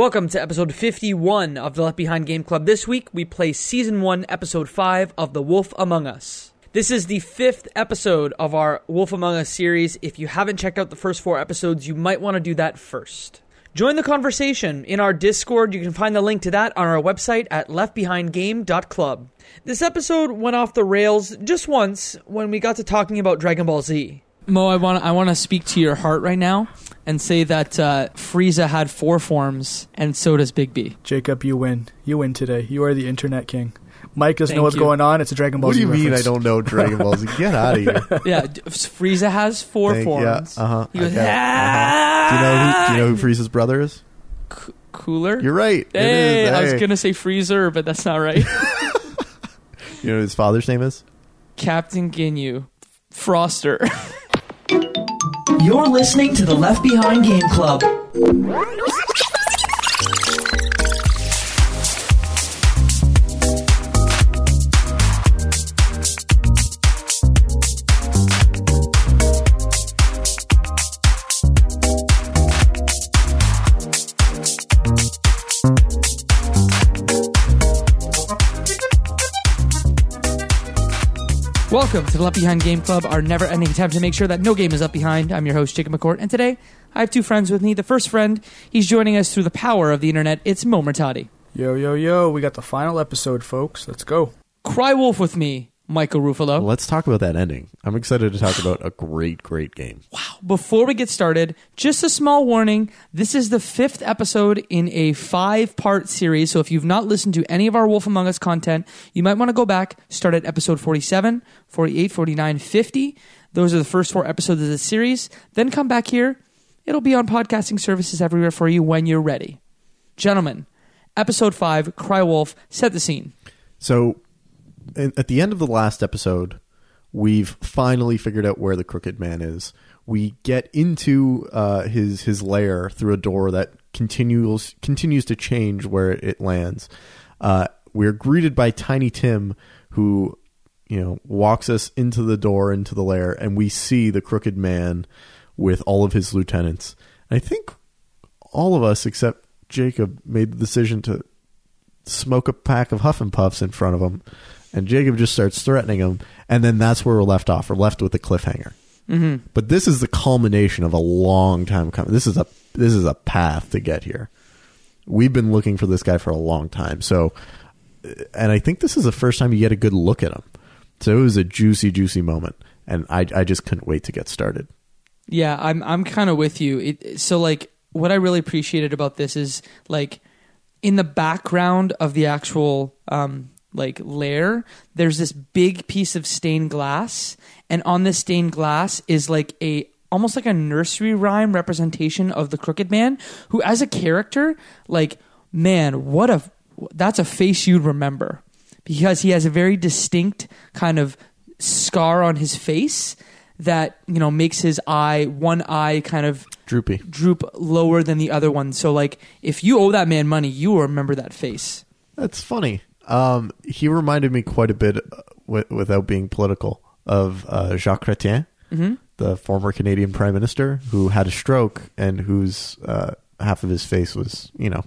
Welcome to episode 51 of the Left Behind Game Club. This week we play season 1, episode 5 of The Wolf Among Us. This is the fifth episode of our Wolf Among Us series. If you haven't checked out the first four episodes, you might want to do that first. Join the conversation in our Discord. You can find the link to that on our website at leftbehindgame.club. This episode went off the rails just once when we got to talking about Dragon Ball Z. Mo, I want I want to speak to your heart right now and say that uh, Frieza had four forms, and so does Bigby. Jacob, you win. You win today. You are the internet king. Mike doesn't know what's you. going on. It's a Dragon Ball What do Z you mean I don't know Dragon Ball Z? Get out of here. yeah, d- Frieza has four Thank- yeah, forms. uh-huh, He goes, I got it! Do you know who, do you know who Frieza's brother is? Cooler. You're right. It Hey, is. I was Hey. gonna say Freezer, but that's not right. You know what his father's name is? Captain Ginyu, Froster. You're listening to the Left Behind Game Club. Welcome to the Left Behind Game Club, our never-ending attempt to make sure that no game is left behind. I'm your host, Jacob McCourt, and today I have two friends with me. The first friend, he's joining us through the power of the internet. It's Mo Murtati. Yo, yo, yo. We got the final episode, folks. Let's go. Cry Wolf with me, Michael Ruffalo. Let's talk about that ending. I'm excited to talk about a great, great game. Wow. Before we get started, just a small warning. This is the fifth episode in a five part series. So if you've not listened to any of our Wolf Among Us content, you might want to go back, start at episode 47, 48, 49, 50. Those are the first four episodes of the series. Then come back here. It'll be on podcasting services everywhere for you when you're ready. Gentlemen, episode five, Cry Wolf, set the scene. So, at the end of the last episode, we've finally figured out where the Crooked Man is. We get into uh, his his lair through a door that continues continues to change where it lands. Uh, we're greeted by Tiny Tim, who you know walks us into the door into the lair, and we see the Crooked Man with all of his lieutenants. I think all of us except Jacob made the decision to smoke a pack of Huff and Puffs in front of him, and Jacob just starts threatening him, and then that's where we're left off. We're left with a cliffhanger. Mm-hmm. But this is the culmination of a long time coming. This is a this is a path to get here. We've been looking for this guy for a long time. So, and I think this is the first time you get a good look at him. So it was a juicy, juicy moment, and I I just couldn't wait to get started. Yeah, I'm I'm kind of with you. It, so like what I really appreciated about this is like in the background of the actual um like layer, there's this big piece of stained glass and on this stained glass is like a almost like a nursery rhyme representation of the crooked man who as a character like man, what a that's a face you'd remember because he has a very distinct kind of scar on his face that you know makes his eye one eye kind of Droopy. droop lower than the other one so like if you owe that man money you will remember that face That's funny. Um, he reminded me quite a bit, uh, wi- without being political, of uh, Jacques Chrétien, the former Canadian Prime Minister, who had a stroke and whose uh, half of his face was, you know,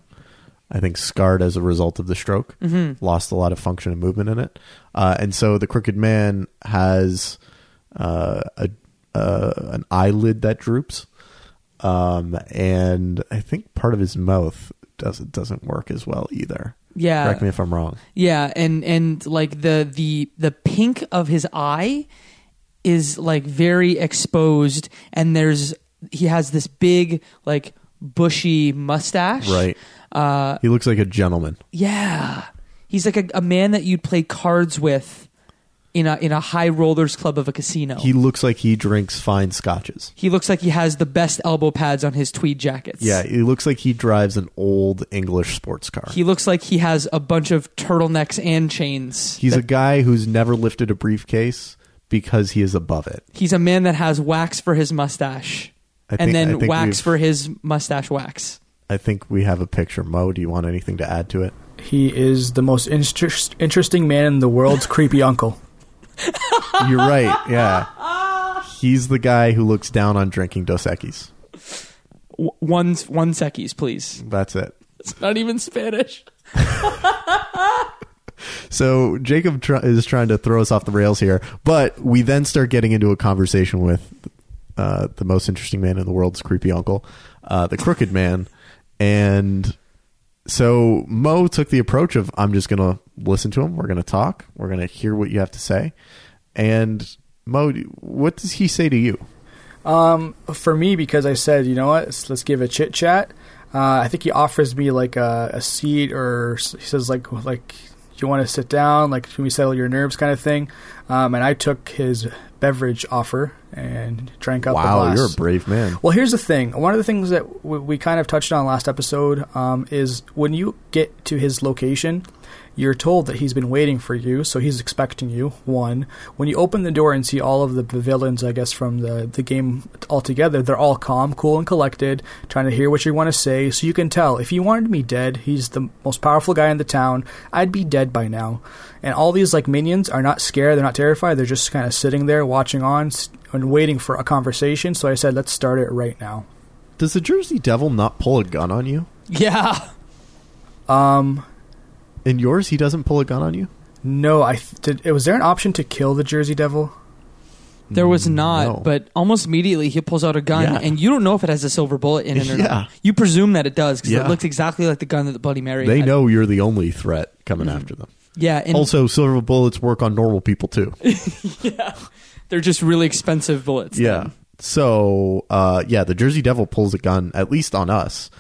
I think scarred as a result of the stroke. Lost a lot of function and movement in it, uh, and so the Crooked Man has uh, a uh, an eyelid that droops, um, and I think part of his mouth doesn't doesn't work as well either. Yeah Correct me if I'm wrong. yeah and and like the the the pink of his eye is like very exposed and there's he has this big like bushy mustache Right. uh He looks like a gentleman. yeah he's like a, a man that you'd play cards with in a in a high rollers club of a casino He looks like he drinks fine scotches. He looks like he has the best elbow pads on his tweed jackets. Yeah, he looks like he drives an old English sports car. He looks like he has a bunch of turtlenecks and chains. He's a guy who's never lifted a briefcase because he is above it. He's a man that has wax for his mustache. I and then wax for his mustache wax. I think we have a picture. Mo, do you want anything to add to it? He is the most interest- interesting man in the world's creepy uncle. You're right. Yeah. He's the guy who looks down on drinking Dos Equis. One one seckies, please. That's it. It's not even Spanish. So Jacob tr- is trying to throw us off the rails here, but we then start getting into a conversation with uh, the most interesting man in the world's creepy uncle, uh, the Crooked Man, and so Mo took the approach of I'm just gonna listen to him. We're gonna talk. We're gonna hear what you have to say. And Mo, what does he say to you? Um, for me, because I said, you know what, let's, let's give a chit chat. Uh, I think he offers me like a, a seat, or he says like like you want to sit down, like can we settle your nerves, kind of thing. Um, and I took his beverage offer and drank up. Wow, glass. you're a brave man. Well, here's the thing. One of the things that w- we kind of touched on last episode um, is when you get to his location, you're told that he's been waiting for you, so he's expecting you. One, when you open the door and see all of the villains, I guess from the the game altogether, they're all calm, cool, and collected, trying to hear what you want to say. So you can tell if he wanted me dead, he's the most powerful guy in the town. I'd be dead by now. And all these like minions are not scared, they're not terrified. They're just kind of sitting there watching on and waiting for a conversation. So I said, let's start it right now. Does the Jersey Devil not pull a gun on you? Yeah. Um, In yours, he doesn't pull a gun on you. no, I th- did. Was there an option to kill the Jersey Devil? There was not, No. but almost immediately he pulls out a gun, Yeah. and you don't know if it has a silver bullet in it or Yeah. not. You presume that it does because Yeah. it looks exactly like the gun that the Bloody Mary. They had. know you're the only threat coming after them. Yeah, and also, silver bullets work on normal people too. yeah, they're just really expensive bullets. Yeah. So, uh, yeah, the Jersey Devil pulls a gun, at least on us.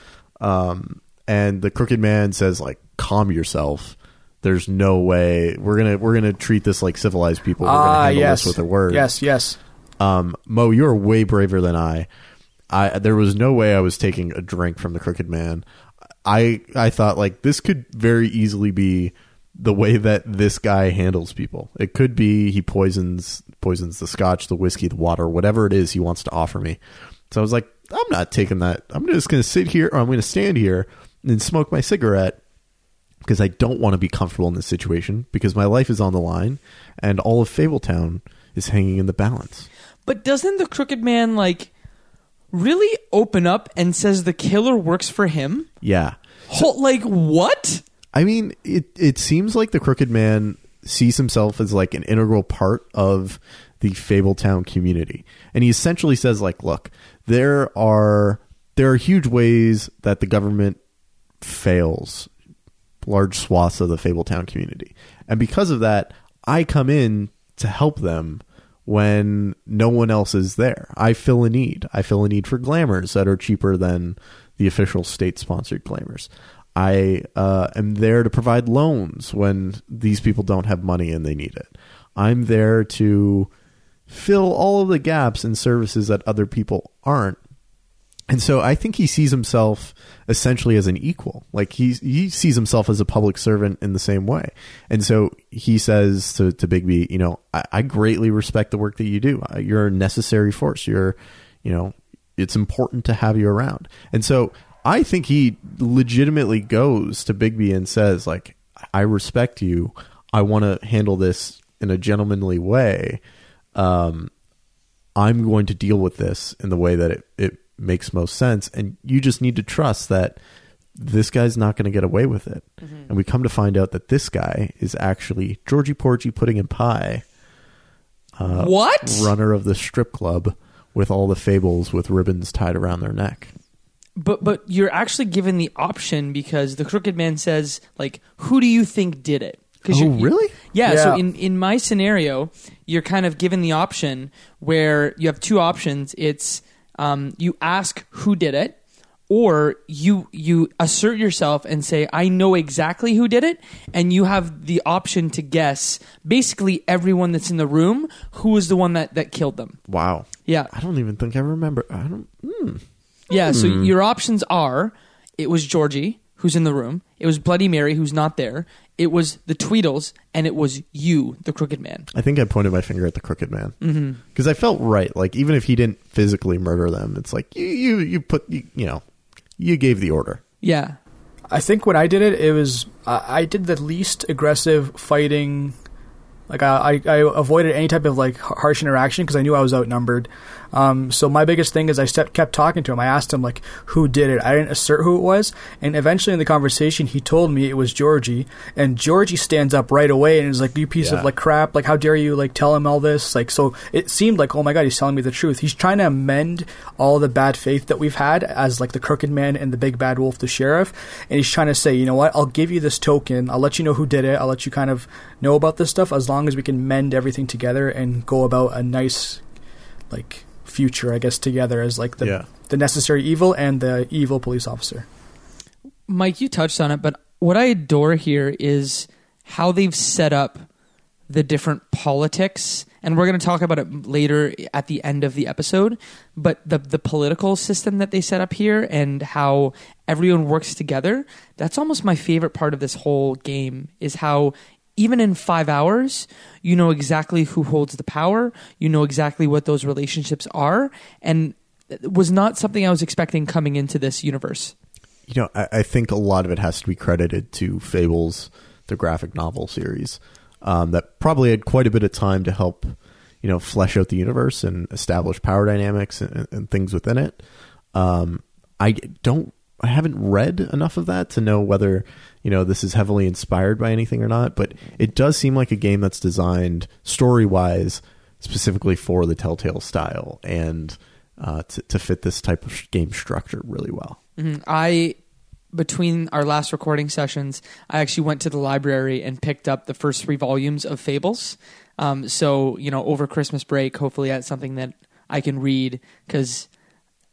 Um, and the crooked man says, like, calm yourself. There's no way we're gonna we're gonna treat this like civilized people. We're gonna Ah, handle yes. this with a word. Yes, yes. Um, Mo, you're way braver than I. I there was no way I was taking a drink from the crooked man. I I thought like this could very easily be the way that this guy handles people. It could be he poisons poisons the scotch, the whiskey, the water, whatever it is he wants to offer me. So I was like, I'm not taking that. I'm just going to sit here or I'm going to stand here and smoke my cigarette because I don't want to be comfortable in this situation because my life is on the line and all of Fabletown is hanging in the balance. But doesn't the crooked man like really open up and says the killer works for him? Yeah. Like what? I mean, it it seems like the Crooked Man sees himself as like an integral part of the Fabletown community, and he essentially says, like, look, there are there are huge ways that the government fails large swaths of the Fabletown community, and because of that, I come in to help them when no one else is there. I fill a need. I fill a need for glamours that are cheaper than the official state sponsored glamours. I uh, am there to provide loans when these people don't have money and they need it. I'm there to fill all of the gaps in services that other people aren't. And so I think he sees himself essentially as an equal. Like he he sees himself as a public servant in the same way. And so he says to, to Bigby, you know, I, I greatly respect the work that you do. You're a necessary force. You're, you know, it's important to have you around. And so I think he legitimately goes to Bigby and says, like, I respect you. I want to handle this in a gentlemanly way. Um, I'm going to deal with this in the way that it, it makes most sense. And you just need to trust that this guy's not going to get away with it. And we come to find out that this guy is actually Georgie Porgy Pudding and Pie, uh, what? runner of the strip club with all the fables with ribbons tied around their neck. But but you're actually given the option because the crooked man says like, who do you think did it? 'Cause Oh, you- you- really? Yeah, So in in my scenario, you're kind of given the option where you have two options. It's um, you ask who did it, or you you assert yourself and say I know exactly who did it, and you have the option to guess basically everyone that's in the room who was the one that that killed them. Wow. Yeah. I don't even think I remember. I don't. Hmm. Yeah, so your options are it was Georgie who's in the room, it was Bloody Mary who's not there, it was the Tweedles, and it was you, the Crooked Man. I think I pointed my finger at the crooked man mm-hmm. because I felt right. Like even if he didn't physically murder them, it's like you you you put you, you know you gave the order. Yeah. I think when I did it, it was I I did the least aggressive fighting Like I, I, I avoided any type of like harsh interaction because I knew I was outnumbered. Um, so my biggest thing is I stepped, kept talking to him. I asked him like who did it. I didn't assert who it was, and eventually in the conversation he told me it was Georgie. And Georgie stands up right away and is like, "You piece Yeah. of like crap! Like how dare you like tell him all this?" Like so it seemed like oh my god he's telling me the truth. He's trying to amend all the bad faith that we've had as like the crooked man and the big bad wolf, the sheriff, and he's trying to say, you know what? I'll give you this token. I'll let you know who did it. I'll let you kind of know about this stuff as long as we can mend everything together and go about a nice like future, I guess, together as like the Yeah. the necessary evil and the evil police officer. Mike, you touched on it, but what I adore here is how they've set up the different politics, and we're going to talk about it later at the end of the episode. But the the political system that they set up here and how everyone works together. That's almost my favorite part of this whole game is how even in five hours, you know exactly who holds the power, you know exactly what those relationships are, and was not something I was expecting coming into this universe. you know, I, I think a lot of it has to be credited to Fables, the graphic novel series, um, that probably had quite a bit of time to help, you know, flesh out the universe and establish power dynamics and, and things within it. Um, I don't, I haven't read enough of that to know whether, you know, this is heavily inspired by anything or not, but it does seem like a game that's designed story wise specifically for the Telltale style and uh, to, to fit this type of game structure really well. Mhm. I between our last recording sessions, I actually went to the library and picked up the first three volumes of Fables. Um, so you know, over Christmas break, hopefully that's something that I can read because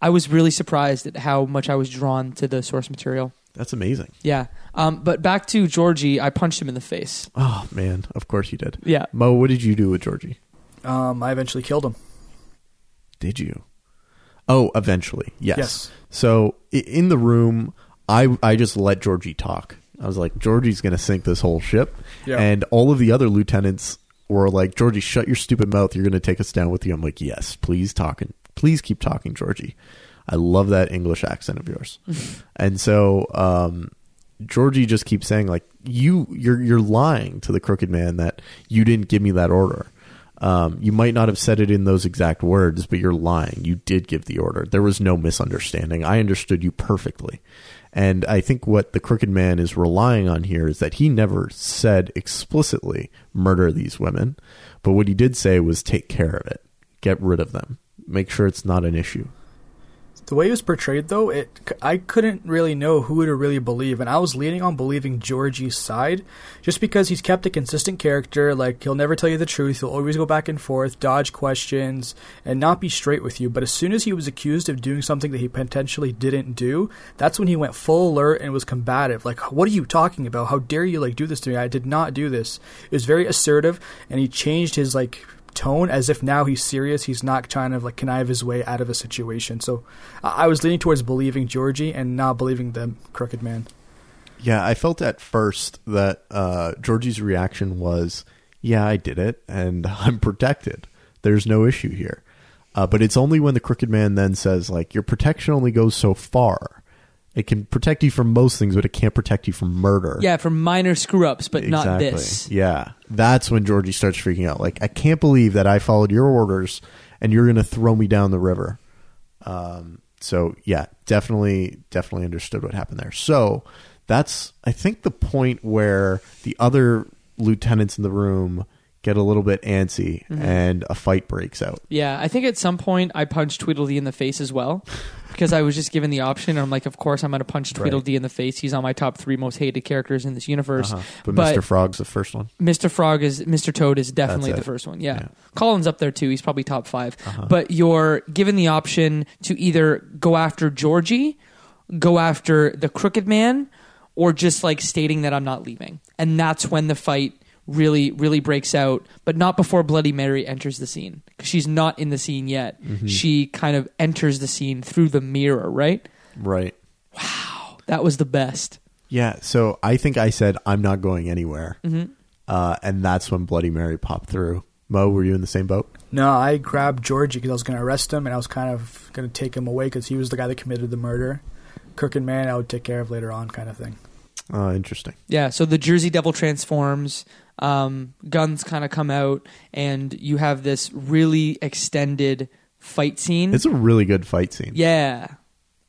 I was really surprised at how much I was drawn to the source material. That's amazing. Yeah, um, but back to Georgie, I punched him in the face. Oh man, of course you did. Yeah, Mo, what did you do with Georgie? Um, I eventually killed him. Did you? Oh, eventually, yes. Yes. So in the room, I I just let Georgie talk. I was like, Georgie's going to sink this whole ship, Yeah. and all of the other lieutenants were like, Georgie, shut your stupid mouth. You're going to take us down with you. I'm like, yes, please talking, please keep talking, Georgie. I love that English accent of yours. and so um, Georgie just keeps saying like, you you're you're lying to the crooked man that you didn't give me that order. Um, you might not have said it in those exact words, but you're lying. You did give the order. There was no misunderstanding. I understood you perfectly. And I think what the crooked man is relying on here is that he never said explicitly murder these women, but what he did say was take care of it, get rid of them, make sure it's not an issue. The way it was portrayed, though, it I couldn't really know who to really believe, and I was leaning on believing Georgie's side, just because he's kept a consistent character. Like he'll never tell you the truth. He'll always go back and forth, dodge questions, and not be straight with you. But as soon as he was accused of doing something that he potentially didn't do, that's when he went full alert and was combative. Like, what are you talking about? How dare you like do this to me? I did not do this. It was very assertive, and he changed his like tone as if now he's serious. He's not trying to like connive his way out of a situation. So I was leaning towards believing Georgie and not believing the crooked man. Yeah, I felt at first that uh, Georgie's reaction was, "Yeah, I did it, and I'm protected. There's no issue here." Uh, but it's only when the crooked man then says, "Like your protection only goes so far. It can protect you from most things, but it can't protect you from murder." yeah, from minor screw ups, but not this. Yeah, that's when Georgie starts freaking out. Like, I can't believe that I followed your orders, and you're going to throw me down the river. Um, so yeah, definitely, definitely understood what happened there. So that's, I think, the point where the other lieutenants in the room get a little bit antsy, Mm-hmm. and a fight breaks out. Yeah, I think at some point I punched Tweedledee in the face as well because I was just given the option. And I'm like, of course I'm going to punch Right. Tweedledee in the face. He's on my top three most hated characters in this universe. Uh-huh. But, But- Mr. Frog's the first one. Mr. Frog is Mr. Toad is definitely the first one. Yeah. Yeah. Colin's up there too. He's probably top 5 Uh-huh. But you're given the option to either go after Georgie, go after the Crooked Man, or just like stating that I'm not leaving. And that's when the fight really, really breaks out. But not before Bloody Mary enters the scene. 'Cause she's not in the scene yet. Mm-hmm. She kind of enters the scene through the mirror, right? Right. Wow, that was the best. Yeah. So I think I said I'm not going anywhere, Mm-hmm. uh, and that's when Bloody Mary popped through. Mo, were you in the same boat? No, I grabbed Georgie because I was going to arrest him and I was kind of going to take him away because he was the guy that committed the murder. Crooked man, I would take care of later on, kind of thing. Oh, interesting. Yeah, so the Jersey Devil transforms, um, guns kind of come out, and you have this really extended fight scene. It's a really good fight scene. yeah,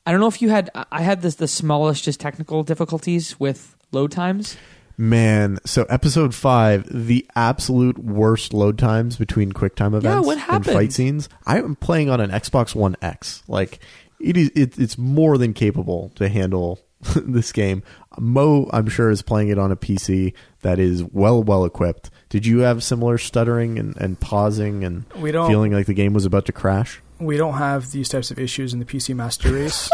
I don't know if you had. I had this the smallest just technical difficulties with load times. Man, so episode five, the absolute worst load times between quick time events yeah, what and happened? fight scenes. I am playing on an Xbox One X. Like it is, it, it's more than capable to handle this game. Mo, I'm sure, is playing it on a PC that is well, well equipped. Did you have similar stuttering and, and pausing and We don't. feeling like the game was about to crash? We don't have these types of issues in the PC Master Race.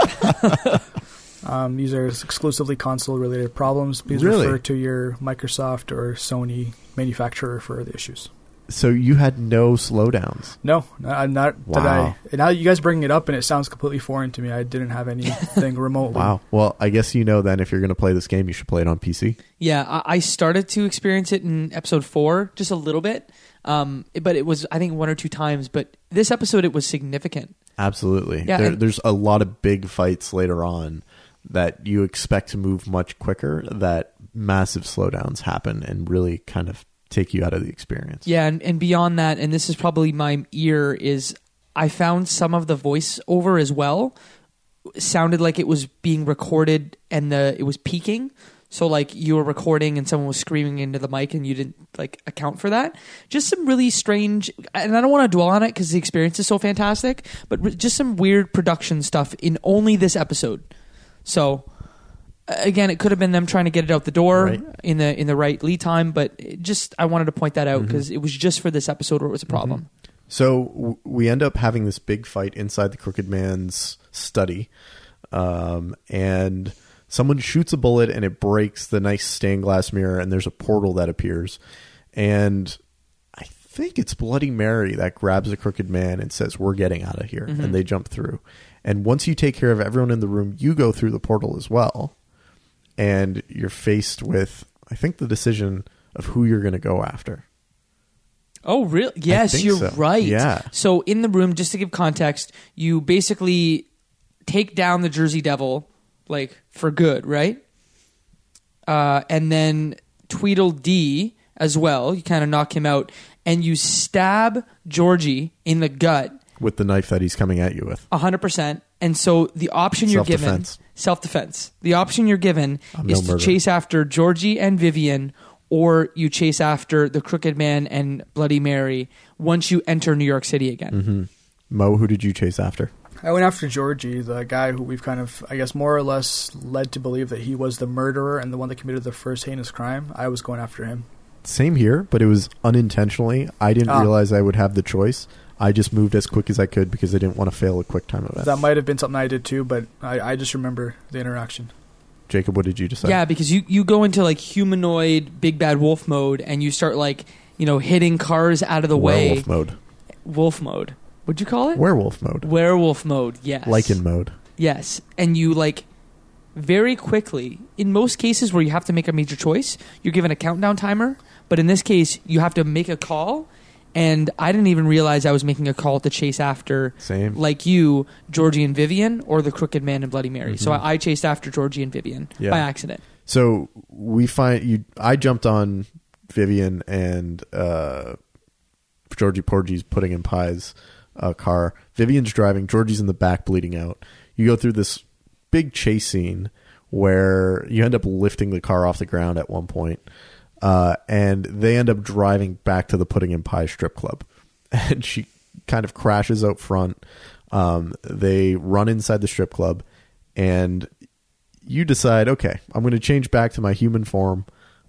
um, these are exclusively console-related problems. Please Really? refer to your Microsoft or Sony manufacturer for the issues. So you had no slowdowns. No, not, not that Wow. I. Now you guys bringing it up, and it sounds completely foreign to me. I didn't have anything remotely. Wow. Well, I guess you know then if you're going to play this game, you should play it on PC. Yeah, I, I started to experience it in episode four, just a little bit, um, but it was I think one or two times. But this episode, it was significant. Absolutely. Yeah, there, and- there's a lot of big fights later on that you expect to move much quicker, that massive slowdowns happen and really kind of take you out of the experience. Yeah, and, and beyond that, and this is probably my ear, is I found some of the voiceover as well sounded like it was being recorded and the it was peaking. So like you were recording and someone was screaming into the mic and you didn't like account for that. Just some really strange, and I don't want to dwell on it because the experience is so fantastic. But just some weird production stuff in only this episode. So again, it could have been them trying to get it out the door Right. in the in the right lead time. But it just I wanted to point that out mm-hmm. because it was just for this episode where it was a problem. Mm-hmm. So w- we end up having this big fight inside the Crooked Man's study, um, and someone shoots a bullet and it breaks the nice stained glass mirror, and there's a portal that appears, and I think it's Bloody Mary that grabs the Crooked Man and says, "We're getting out of here," and mm-hmm. they jump through. And once you take care of everyone in the room, you go through the portal as well, and you're faced with, I think, the decision of who you're going to go after. Oh, really? Yes, you're so. right. Yeah. So in the room, just to give context, you basically take down the Jersey Devil, like for good, right? Uh, and then Tweedledee as well. You kind of knock him out, and you stab Georgie in the gut, With the knife that he's coming at you with. hundred percent. And so the option you're given. Self defense. The option you're given I'm is no to murderer. chase after Georgie and Vivian, or you chase after the Crooked Man and Bloody Mary once you enter New York City again. Mm-hmm. Mo, who did you chase after? I went after Georgie, the guy who we've kind of, I guess, more or less led to believe that he was the murderer and the one that committed the first heinous crime. I was going after him. Same here, but it was unintentionally. I didn't Ah. realize I would have the choice. I just moved as quick as I could because I didn't want to fail a quick time event. That might have been something I did too, but I, I just remember the interaction. Jacob, what did you decide? Yeah, because you, you go into like humanoid big bad wolf mode and you start like, you know, hitting cars out of the werewolf way. mode. Wolf mode. What'd you call it? Werewolf mode. Werewolf mode, yes. Lycan mode. Yes, and you like very quickly. In most cases where you have to make a major choice, you're given a countdown timer. But in this case, you have to make a call, and I didn't even realize I was making a call to chase after, Same. like you, Georgie and Vivian, or the Crooked Man and Bloody Mary. So Mhm. I, I chased after Georgie and Vivian Yeah. by accident. So we find you. I jumped on Vivian and uh, Georgie Porgy's Pudding and Pies uh, car. Vivian's driving. Georgie's in the back bleeding out. You go through this big chase scene where you end up lifting the car off the ground at one point, uh, and they end up driving back to the Pudding and Pie strip club, and she kind of crashes out front. Um, they run inside the strip club, and you decide, okay, I'm going to change back to my human form.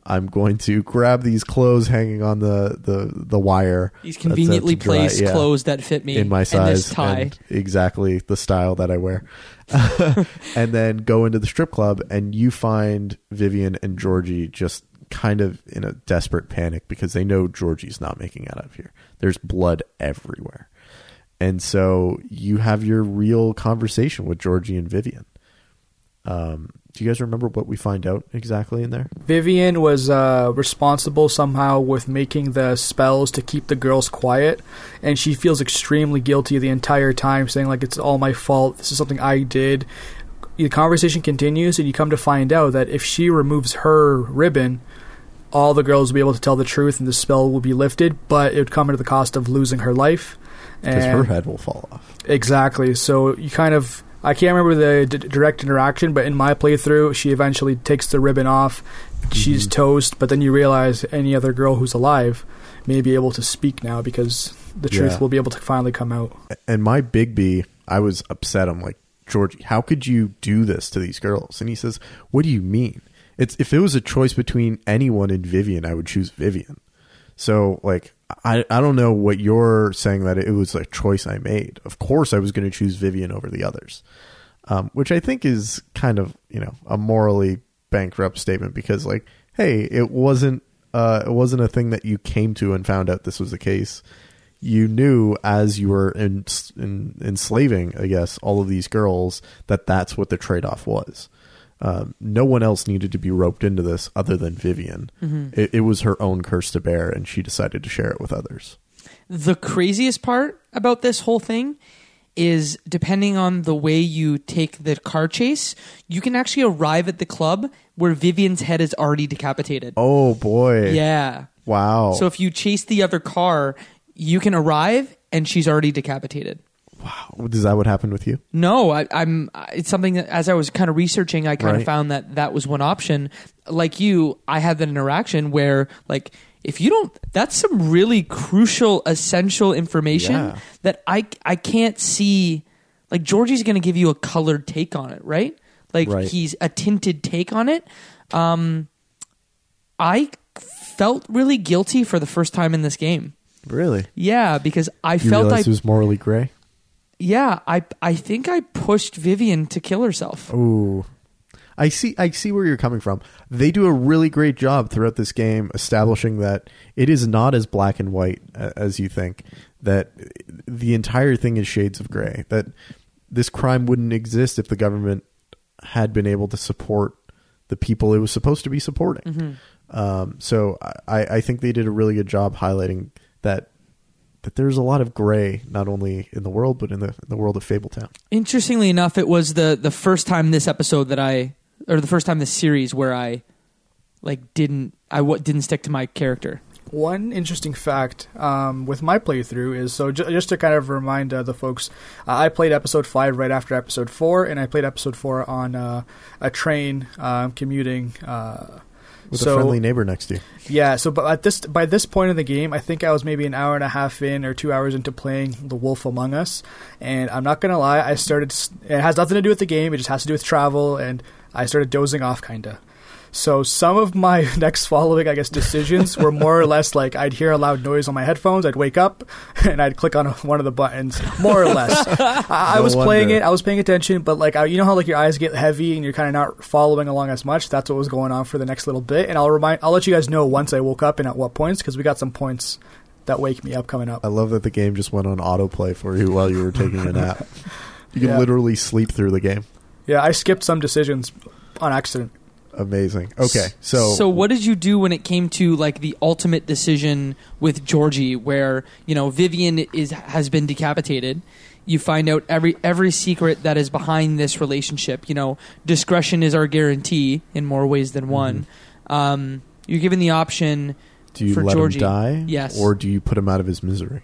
I'm going to grab these clothes hanging on the the, the wire. These conveniently dry- placed yeah, clothes that fit me in my and size this tie. exactly the style that I wear. and then go into the strip club and you find Vivian and Georgie just kind of in a desperate panic because they know Georgie's not making out of here. There's blood everywhere. And so you have your real conversation with Georgie and Vivian. Um, do you guys remember what we find out exactly in there? Vivian was uh, responsible somehow with making the spells to keep the girls quiet, and she feels extremely guilty the entire time, saying like it's all my fault. This is something I did. the conversation continues, and you come to find out that if she removes her ribbon, all the girls will be able to tell the truth, and the spell will be lifted. But it would come at the cost of losing her life. because And- her head will fall off. Exactly. So you kind of I can't remember the d- direct interaction, but in my playthrough, she eventually takes the ribbon off. She's Mm-hmm. toast, but then you realize any other girl who's alive may be able to speak now because the truth Yeah. will be able to finally come out. And my Bigby, I was upset. I'm like, Georgie, how could you do this to these girls? And he says, What do you mean? It's if it was a choice between anyone and Vivian, I would choose Vivian. So like I I don't know what you're saying that it was a choice I made. Of course I was going to choose Vivian over the others. Um, which I think is kind of, you know, a morally bankrupt statement because like, hey, it wasn't uh it wasn't a thing that you came to and found out this was the case you knew as you were in, in, enslaving, I guess, all of these girls that that's what the trade off was. Um, no one else needed to be roped into this other than Vivian. It, it was her own curse to bear, and she decided to share it with others. The craziest part about this whole thing is depending on the way you take the car chase, you can actually arrive at the club where Vivian's head is already decapitated. Oh boy! Yeah. Wow. So if you chase the other car, you can arrive and she's already decapitated. Is that what happened with you? No, I, I'm. It's something that as I was kind of researching, I kind of found that that was one option. Like you, I had that interaction where, like, if you don't, that's some really crucial, essential information Yeah. that I I can't see. Like Georgie's going to give you a colored take on it, right? Like Right. he's a tinted take on it. Um, I felt really guilty for the first time in this game. Really? Yeah, because I You felt I was morally gray? Yeah, I I think I pushed Vivian to kill herself. Ooh. I see I see where you're coming from. They do a really great job throughout this game establishing that it is not as black and white as you think. That the entire thing is shades of gray. That this crime wouldn't exist if the government had been able to support the people it was supposed to be supporting. Um, so I, I think they did a really good job highlighting that that there's a lot of gray not only in the world but in the in the world of Fabletown. Interestingly enough, it was the the first time this episode that I or the first time this series where I like didn't I w- didn't stick to my character. One interesting fact um, with my playthrough is so ju- just to kind of remind uh, the folks, uh, I played episode five right after episode four, and I played episode four on uh, a train um, commuting. With so, a friendly neighbor next to you. Yeah, so but at this by this point in the game, I think I was maybe an hour and a half in or two hours into playing The Wolf Among Us, and I'm not gonna lie, I started. It has nothing to do with the game; it just has to do with travel, and I started dozing off, kinda. So some of my next following, I guess, decisions were more or less like I'd hear a loud noise on my headphones, I'd wake up, and I'd click on one of the buttons, more or less. I, I was playing it, I was paying attention, but like I, you know how like your eyes get heavy and you're kind of not following along as much. That's what was going on for the next little bit, and I'll remind, I'll let you guys know once I woke up and at what points because we got some points that wake me up coming up. I love that the game just went on autoplay for you while you were taking a nap. You can Yeah. literally sleep through the game. Yeah, I skipped some decisions on accident. Amazing. Okay, so so what did you do when it came to like the ultimate decision with Georgie, where you know Vivian is has been decapitated? You find out every every secret that is behind this relationship. You know, discretion is our guarantee in more ways than one. Um, you're given the option. do you for let Georgie. him die? Yes. Or do you put him out of his misery?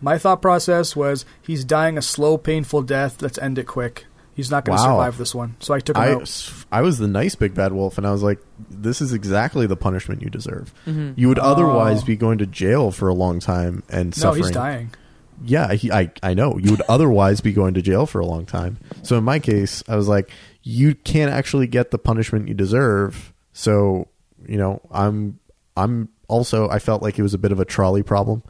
My thought process was he's dying a slow, painful death. Let's end it quick. He's not going to Wow. survive this one, so I took him I, out. I was the nice big bad wolf, and I was like, "This is exactly the punishment you deserve. Mhm. You would Oh. otherwise be going to jail for a long time and No, suffering." he's dying. Yeah, he, I I know. You would otherwise be going to jail for a long time. So in my case, I was like, you can't actually get the punishment you deserve. So you know, I'm I'm also I felt like it was a bit of a trolley problem,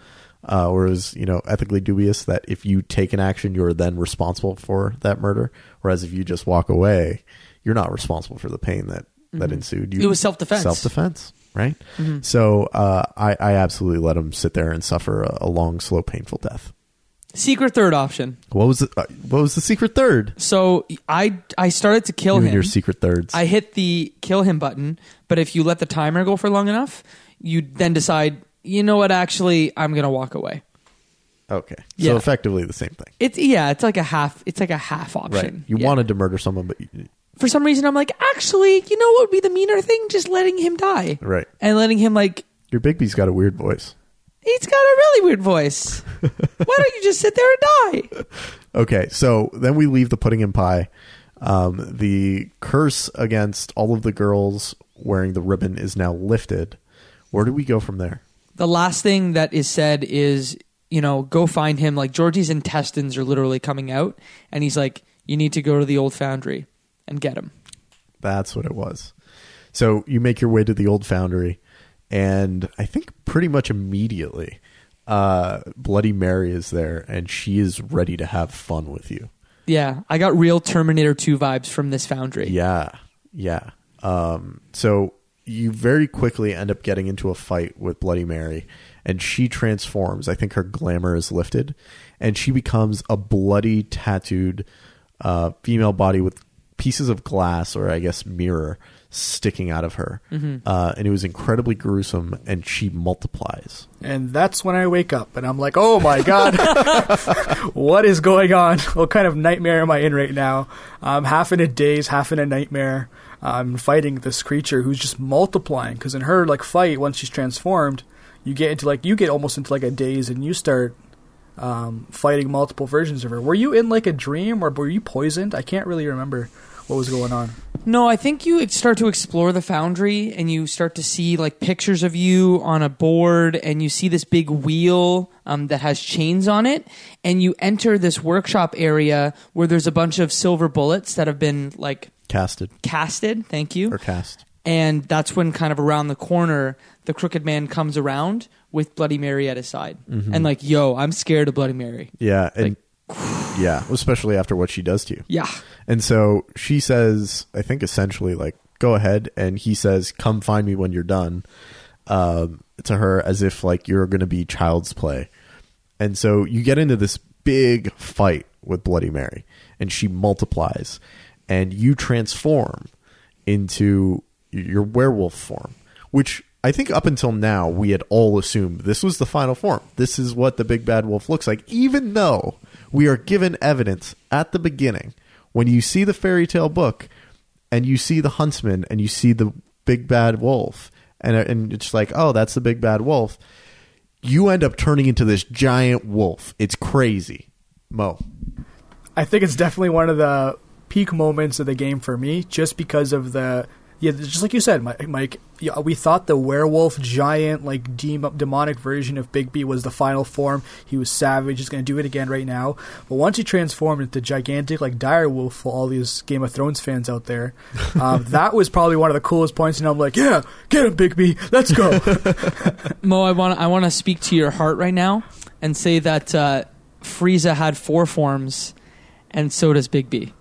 uh, it was you know ethically dubious that if you take an action, you're then responsible for that murder, whereas if you just walk away, you're not responsible for the pain that that ensued. You, It was self-defense. Self defense, right? So uh, I I absolutely let him sit there and suffer a, a long, slow, painful death. Secret third option. What was the uh, What was the secret third? So I I started to kill you him. your secret thirds. I hit the kill him button, but if you let the timer go for long enough, you then decide, you know what, actually, I'm going to walk away. Okay, Yeah. so effectively the same thing, It's yeah, it's like a half. It's like a half right? option. You Yeah. wanted to murder someone, but you, for some reason I'm like, actually, you know what would be the meaner thing? Just letting him die right? and letting him like Your Bigby's got a weird voice. he's got a really weird voice. Why don't you just sit there and die? Okay, so then we leave the pudding and pie. Um, the curse against all of the girls wearing the ribbon is now lifted. Where do we go from there? The last thing that is said is, you know, go find him. Like Georgie's intestines are literally coming out, and he's like, you need to go to the old foundry and get him. That's what it was. So you make your way to the old foundry, and I think pretty much immediately, uh, Bloody Mary is there, and she is ready to have fun with you. Yeah, I got real Terminator 2 vibes from this foundry. Yeah, yeah. Um, so you very quickly end up getting into a fight with Bloody Mary, and she transforms. I think her glamour is lifted, and she becomes a bloody, tattooed uh, female body with pieces of glass, or I guess mirror, sticking out of her. Uh, and it was incredibly gruesome, and she multiplies. And that's when I wake up and I'm like, oh my god, what is going on? What kind of nightmare am I in right now? I'm half in a daze, half in a nightmare. I'm fighting this creature who's just multiplying. Because in her like fight, once she's transformed, you get into like you get almost into like a daze and you start um, fighting multiple versions of her. Were you in like a dream or were you poisoned? I can't really remember what was going on. No, I think you start to explore the foundry and you start to see like pictures of you on a board and you see this big wheel um, that has chains on it and you enter this workshop area where there's a bunch of silver bullets that have been like Casted casted. Thank you. or cast. And that's when kind of around the corner the crooked man comes around with Bloody Mary at his side and like, yo, I'm scared of Bloody Mary. Yeah, and yeah, especially after what she does to you. Yeah. And so she says, I think essentially, like, go ahead. And he says, come find me when you're done um, to her as if, like, you're going to be child's play. And so you get into this big fight with Bloody Mary, and she multiplies, and you transform into your werewolf form, which I think up until now we had all assumed this was the final form. This is what the big bad wolf looks like, even though we are given evidence at the beginning when you see the fairy tale book and you see the huntsman and you see the big bad wolf, and uh, and it's like, oh, that's the big bad wolf. You end up turning into this giant wolf. It's crazy, Mo. I think it's definitely one of the peak moments of the game for me, just because of the yeah, just like you said, Mike. Yeah, we thought the werewolf giant, like dem- demonic version of Bigby was the final form. He was savage. He's going to do it again right now. But once he transformed into gigantic, like dire wolf for all these Game of Thrones fans out there, um, that was probably one of the coolest points. And I'm like, yeah, get him, Bigby, let's go. Mo, I want I want to speak to your heart right now and say that uh, Frieza had four forms, and so does Bigby.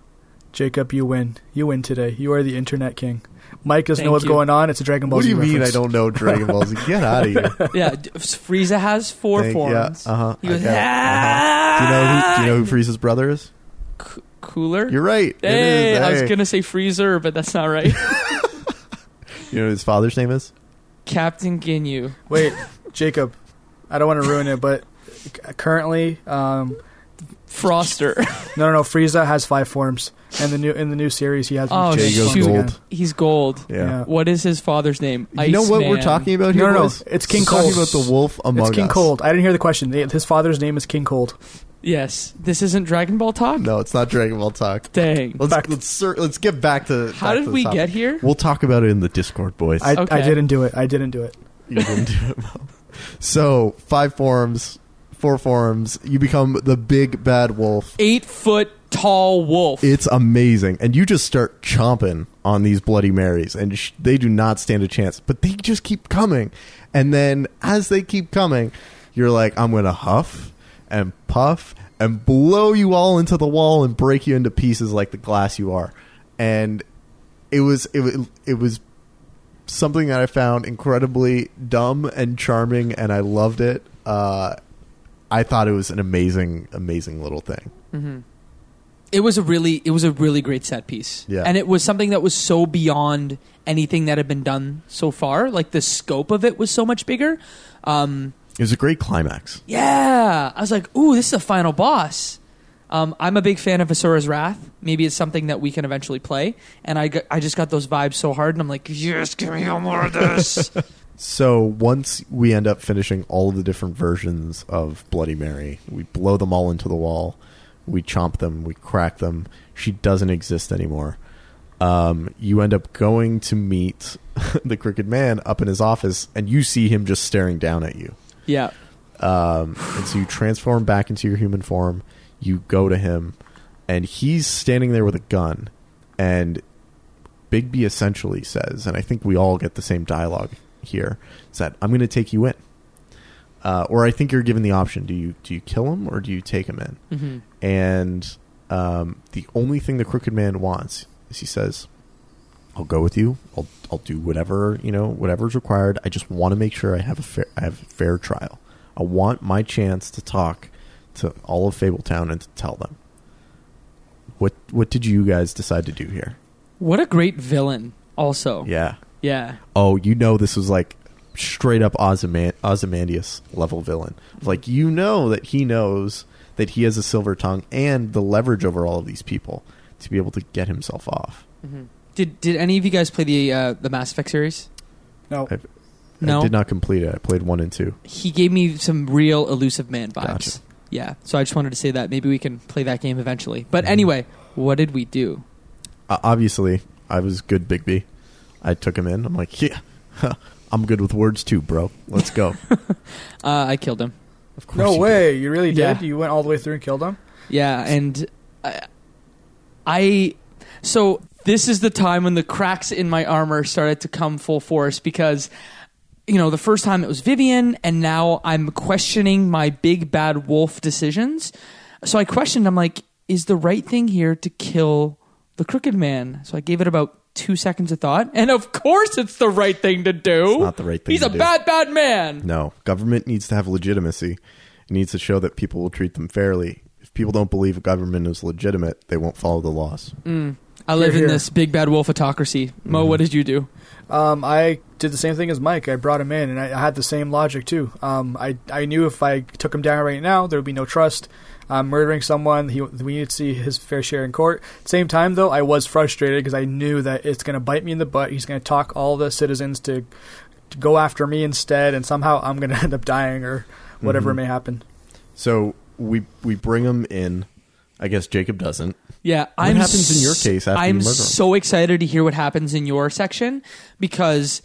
Jacob, you win. You win today. You are the internet king. Mike doesn't know what's you. going on. It's a Dragon Ball What do Z you mean I don't know Dragon Ball Z? Get out of here. Yeah, d- Frieza has four Thank- forms. Yeah, uh-huh. He goes, I got it. Uh-huh. Do you know who? Do you know who Frieza's brother is? "C- cooler. You're right. It Hey, is. I was gonna say Freezer, but that's not right. You know who his father's name is? Captain Ginyu. Wait, Jacob, I don't want to ruin it, but currently, um, Froster. no, no, no. Frieza has five forms, and the new in the new series he has. Oh, change Jago's shoot. gold. He's gold. Yeah. Yeah. What is his father's name? You know what we're Iceman. talking about here, No, no, no. boys? It's King We're talking Cold. about the wolf among It's King us. Cold. I didn't hear the question. His father's name is King Cold. Yes. This isn't Dragon Ball talk. No, it's not Dragon Ball talk. Dang. Let's Back- let's cir- let's get back to. How back did to the we topic. get here? We'll talk about it in the Discord, boys. I, Okay. I didn't do it. I didn't do it. you didn't do it. Mo. So five forms, four forms. You become the big bad wolf. Eight foot tall wolf. It's amazing, and you just start chomping on these Bloody Marys, and sh- they do not stand a chance. But they just keep coming, and then as they keep coming, you're like, I'm gonna huff and puff and blow you all into the wall and break you into pieces like the glass you are. And it was it was it was something that I found incredibly dumb and charming, and I loved it. Uh, I thought it was an amazing, amazing little thing. It was a really it was a really great set piece. Yeah. And it was something that was so beyond anything that had been done so far. Like the scope of it was so much bigger. Um It was a great climax. Yeah, I was like, "Ooh, this is a final boss." Um, I'm a big fan of Asura's Wrath. Maybe it's something that we can eventually play, and I got, I just got those vibes so hard, and I'm like, "Yes, give me more of this." So once we end up finishing all of the different versions of Bloody Mary, we blow them all into the wall, we chomp them, we crack them. She doesn't exist anymore. Um, you end up going to meet the Crooked Man up in his office, and you see him just staring down at you. yeah, Um, and so you transform back into your human form. You go to him, and he's standing there with a gun. And Bigby essentially says, and I think we all get the same dialogue here, is that I'm going to take you in. Uh, or I think you're given the option: do you do you kill him or do you take him in? hmm And um, the only thing the crooked man wants is he says, "I'll go with you. I'll I'll do whatever you know whatever's required. I just want to make sure I have a fair I have a fair trial. I want my chance to talk to all of Fabletown and to tell them." What what did you guys decide to do here? what a great villain! Also, Yeah. yeah, Oh, you know this was like straight up Ozyman- Ozymandias level villain. Like you know that he knows that he has a silver tongue and the leverage over all of these people to be able to get himself off. Did did any of you guys play the uh, the Mass Effect series? No. I, No. I did not complete it. I played one and two. He gave me some real Illusive Man vibes. Gotcha. Yeah, so I just wanted to say that maybe we can play that game eventually. But Mhm. anyway, what did we do? Uh, obviously, I was good, Bigby. I took him in. I'm like, yeah, I'm good with words too, bro. Let's go. Uh, I killed him. Of course, No you way. You really did? Yeah. You went all the way through and killed him? Yeah, and I, I so this is the time when the cracks in my armor started to come full force because you know the first time it was Vivian and now I'm questioning my big bad wolf decisions. So I questioned I'm like is the right thing here to kill the crooked man? So I gave it about 2 seconds of thought and of course it's the right thing to do. It's not the right thing He's to a do. bad bad man. No, government needs to have legitimacy. It needs to show that people will treat them fairly. If people don't believe a government is legitimate, they won't follow the laws. I live Here, in here. this big bad wolf autocracy. Mo, Mhm. what did you do? Um, I did the same thing as Mike. I brought him in, and I, I had the same logic too. Um, I I knew if I took him down right now, there would be no trust. Um, murdering someone, he we need to see his fair share in court. Same time, though, I was frustrated because I knew that it's going to bite me in the butt. He's going to talk all the citizens to, to go after me instead, and somehow I'm going to end up dying or whatever Mhm. may happen. So we we bring him in. I guess Jacob doesn't. Yeah, What I'm happens in your case after I'm you murder him? so excited to hear what happens in your section because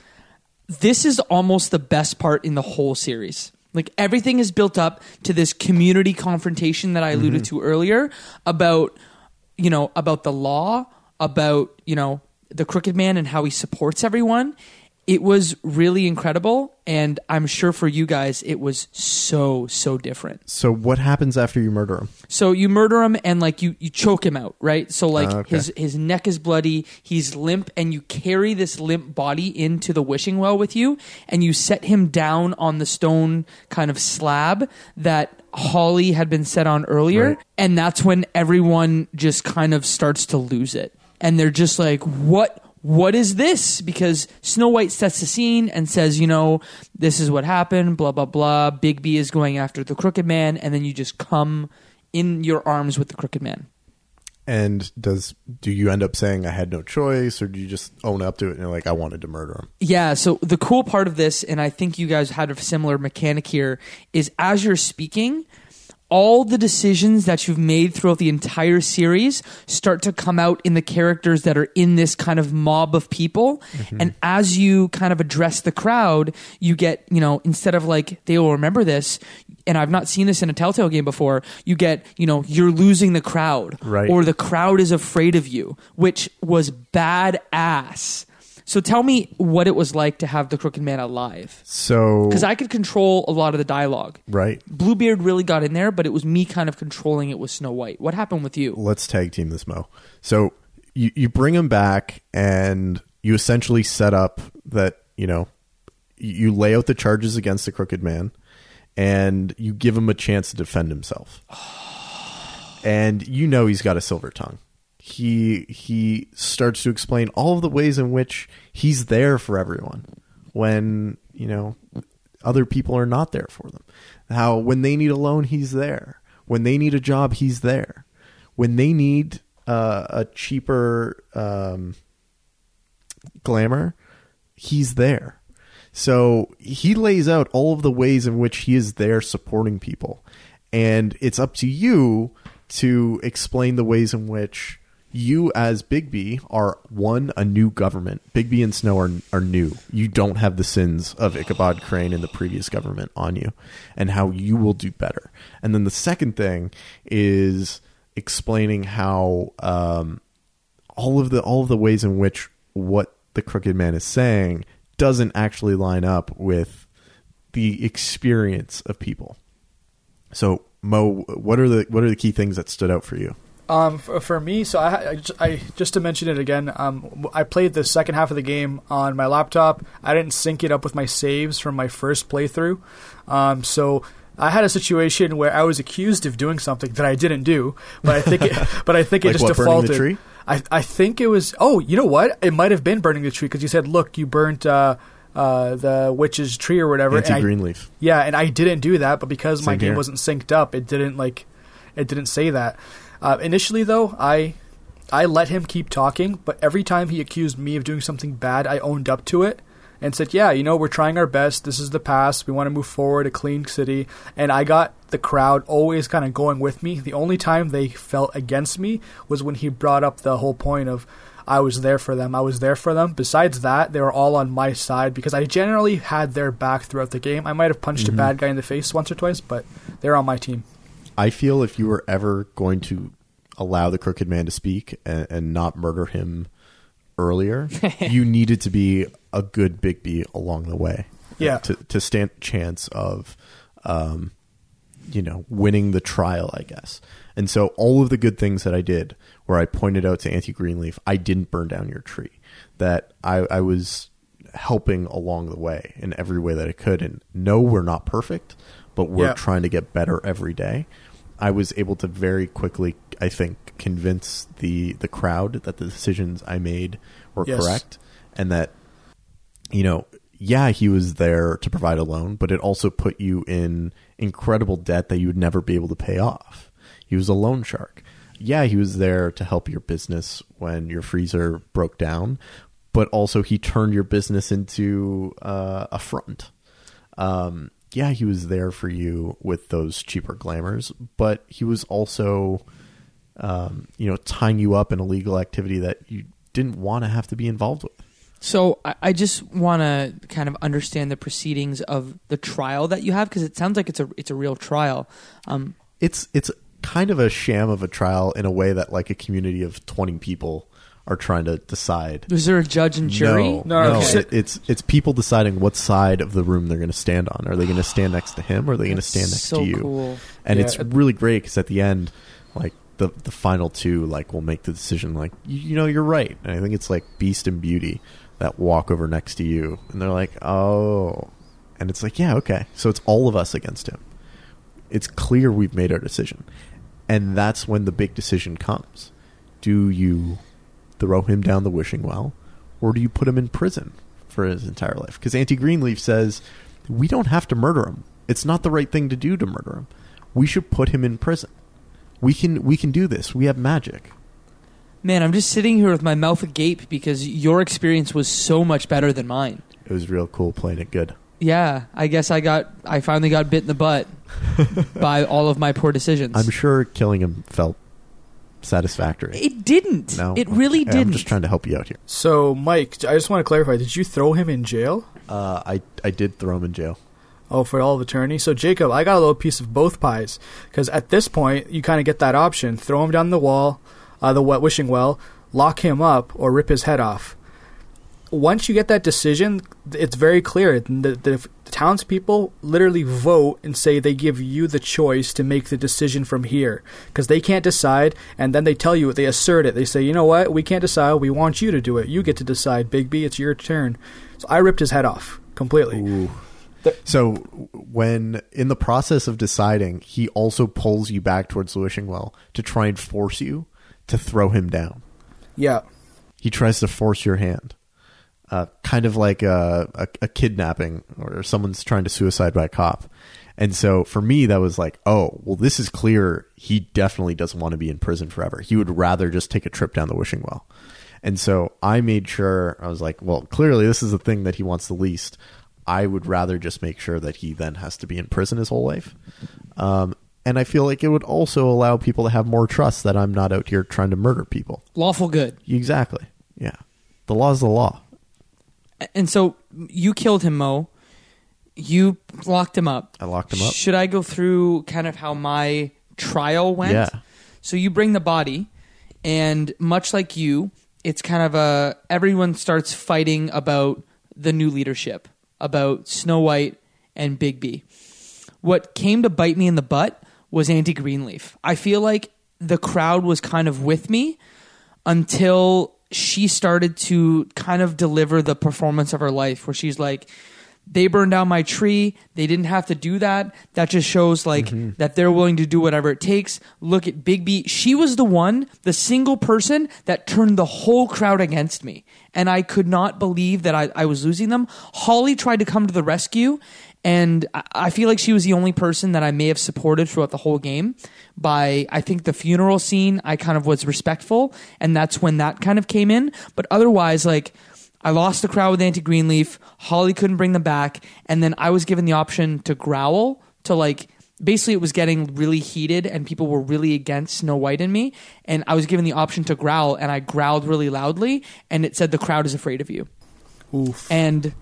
this is almost the best part in the whole series. Like everything is built up to this community confrontation that I alluded Mm-hmm. to earlier about you know about the law, about you know the crooked man and how he supports everyone. It was really incredible, and I'm sure for you guys, it was so so different. So what happens after you murder him? So you murder him and like you you choke him out, right? So like Ah, okay. his his neck is bloody, he's limp and you carry this limp body into the wishing well with you and you set him down on the stone kind of slab that Holly had been set on earlier Right. and that's when everyone just kind of starts to lose it. And they're just like what what is this? Because Snow White sets the scene and says, you know, this is what happened, blah, blah, blah. Bigby is going after the Crooked Man, and then you just come in your arms with the Crooked Man. And does do you end up saying I had no choice, or do you just own up to it and you're like I wanted to murder him? Yeah, so the cool part of this, and I think you guys had a similar mechanic here, is as you're speaking, all the decisions that you've made throughout the entire series start to come out in the characters that are in this kind of mob of people. Mm-hmm. And as you kind of address the crowd, you get, you know, instead of like, they will remember this, and I've not seen this in a Telltale game before, you get, you know, you're losing the crowd. Right. Or the crowd is afraid of you, which was badass. So tell me what it was like to have the Crooked Man alive. So Because I could control a lot of the dialogue. right, Bluebeard really got in there, but it was me kind of controlling it with Snow White. What happened with you? let's tag team this mo. So you you bring him back and you essentially set up that you know you you lay out the charges against the crooked man and you give him a chance to defend himself. and you know he's got a silver tongue. He he starts to explain all of the ways in which he's there for everyone. When, you know, other people are not there for them. How when they need a loan, he's there. When they need a job, he's there. When they need uh, a cheaper um, glamour, he's there. So he lays out all of the ways in which he is there supporting people. And it's up to you to explain the ways in which you as Bigby are one, a new government. Bigby and Snow are, are new. You don't have the sins of Ichabod Crane and the previous government on you and how you will do better. And then the second thing is explaining how um, all of the all of the ways in which what the crooked man is saying doesn't actually line up with the experience of people. So Mo, what are the what are the key things that stood out for you? Um, for, for me, so I, I, just, I just to mention it again, um, I played the second half of the game on my laptop. I didn't sync it up with my saves from my first playthrough, um, so I had a situation where I was accused of doing something that I didn't do, but I think it, but I think it just what, defaulted. tree? I I think it was. Oh, you know what? It might have been burning the tree because you said, "Look, you burnt." Uh, uh, the witch's tree or whatever. Aunty Greenleaf. yeah, and I didn't do that, but because my game here. wasn't synced up, it didn't like it didn't say that. Uh, initially, though, I I let him keep talking, but every time he accused me of doing something bad, I owned up to it and said, "Yeah, you know, we're trying our best. This is the past. We want to move forward, a clean city." And I got the crowd always kind of going with me. The only time they felt against me was when he brought up the whole point of I was there for them. I was there for them. Besides that, they were all on my side because I generally had their back throughout the game. I might have punched a bad guy in the face once or twice, but they're on my team. I feel if you were ever going to allow the crooked man to speak and, and not murder him earlier, you needed to be a good Bigby along the way. Yeah. To to stand a chance of um you know, winning the trial, I guess. And so all of the good things that I did where I pointed out to Aunty Greenleaf, I didn't burn down your tree. That I, I was helping along the way in every way that I could. And no, we're not perfect, but we're Yeah. trying to get better every day. I was able to very quickly, I think, convince the the crowd that the decisions I made were Yes. correct and that you know, yeah, he was there to provide a loan, but it also put you in incredible debt that you would never be able to pay off. He was a loan shark. Yeah, he was there to help your business when your freezer broke down, but also he turned your business into uh, a front. Um, yeah, he was there for you with those cheaper glamours, but he was also, um, you know, tying you up in illegal activity that you didn't want to have to be involved with. So I, I just want to kind of understand the proceedings of the trial that you have because it sounds like it's a it's a real trial. Um, it's it's kind of a sham of a trial in a way that like a community of 20 people are trying to decide. Is there a judge and jury? no, No, no, okay. it- it's it's people deciding what side of the room they're going to stand on. Are they going to stand next to him or are they going to stand next so to you? Cool. and Yeah. it's really great because at the end like the the final two like will make the decision like you, you know you're right. And i think it's like beast and beauty that walk over next to you and they're like oh. And it's like yeah okay. So it's all of us against him. It's clear we've made our decision. And that's when the big decision comes. Do you throw him down the wishing well or do you put him in prison for his entire life? Because aunty greenleaf says we don't have to murder him. It's not the right thing to do to murder him. We should put him in prison. We can we can do this. We have magic. Man, I'm just sitting here with my mouth agape because your experience was so much better than mine. it was real cool playing it good. Yeah, I guess I got I finally got bit in the butt by all of my poor decisions. i'm sure killing him felt satisfactory it didn't. no it really didn't. i'm just trying to help you out here So, Mike, I just want to clarify: Did you throw him in jail? uh, i i did throw him in jail Oh, for all of eternity. So, Jacob, I got a little piece of both pies because at this point, you kind of get that option: throw him down the wall, uh, the wet wishing well, lock him up, or rip his head off. Once you get that decision, it's very clear. that the townspeople literally vote and say they give you the choice to make the decision from here because they can't decide, and then they tell you they assert it. They say, you know what, we can't decide. We want you to do it. You get to decide, Bigby It's your turn. So I ripped his head off completely. Ooh. So when in the process of deciding, he also pulls you back towards the wishing well to try and force you to throw him down. Yeah. He tries to force your hand. Uh, kind of like a, a, a kidnapping or someone's trying to suicide by a cop. And so for me, that was like, oh, well, this is clear. He definitely doesn't want to be in prison forever. He would rather just take a trip down the wishing well. And so I made sure, I was like, well, clearly this is the thing that he wants the least. I would rather just make sure that he then has to be in prison his whole life. Um, and I feel like it would also allow people to have more trust that I'm not out here trying to murder people. Lawful good. Exactly. Yeah. The law is the law. And so you killed him, Mo. You locked him up. I locked him up. Should I go through kind of how my trial went? Yeah. So you bring the body, and much like you, it's kind of a everyone starts fighting about the new leadership, about Snow White and Bigby. What came to bite me in the butt was Aunty Greenleaf. I feel like the crowd was kind of with me until she started to kind of deliver the performance of her life where she's like they burned down my tree. They didn't have to do that. That just shows like mm-hmm. that they're willing to do whatever it takes. Look at bigby. She was the one the single person that turned the whole crowd against me. And i could not believe that i, I was losing them. Holly tried to come to the rescue and I- feel like she was the only person that I may have supported throughout the whole game. By I think the funeral scene, I kind of was respectful, and that's when that kind of came in. But otherwise, like I lost the crowd with Aunty Greenleaf. Holly couldn't bring them back, and then I was given the option to growl to like. Basically, it was getting really heated, and people were really against Snow White and me. And I was given the option to growl, and I growled really loudly, and it said, "The crowd is afraid of you." Oof. and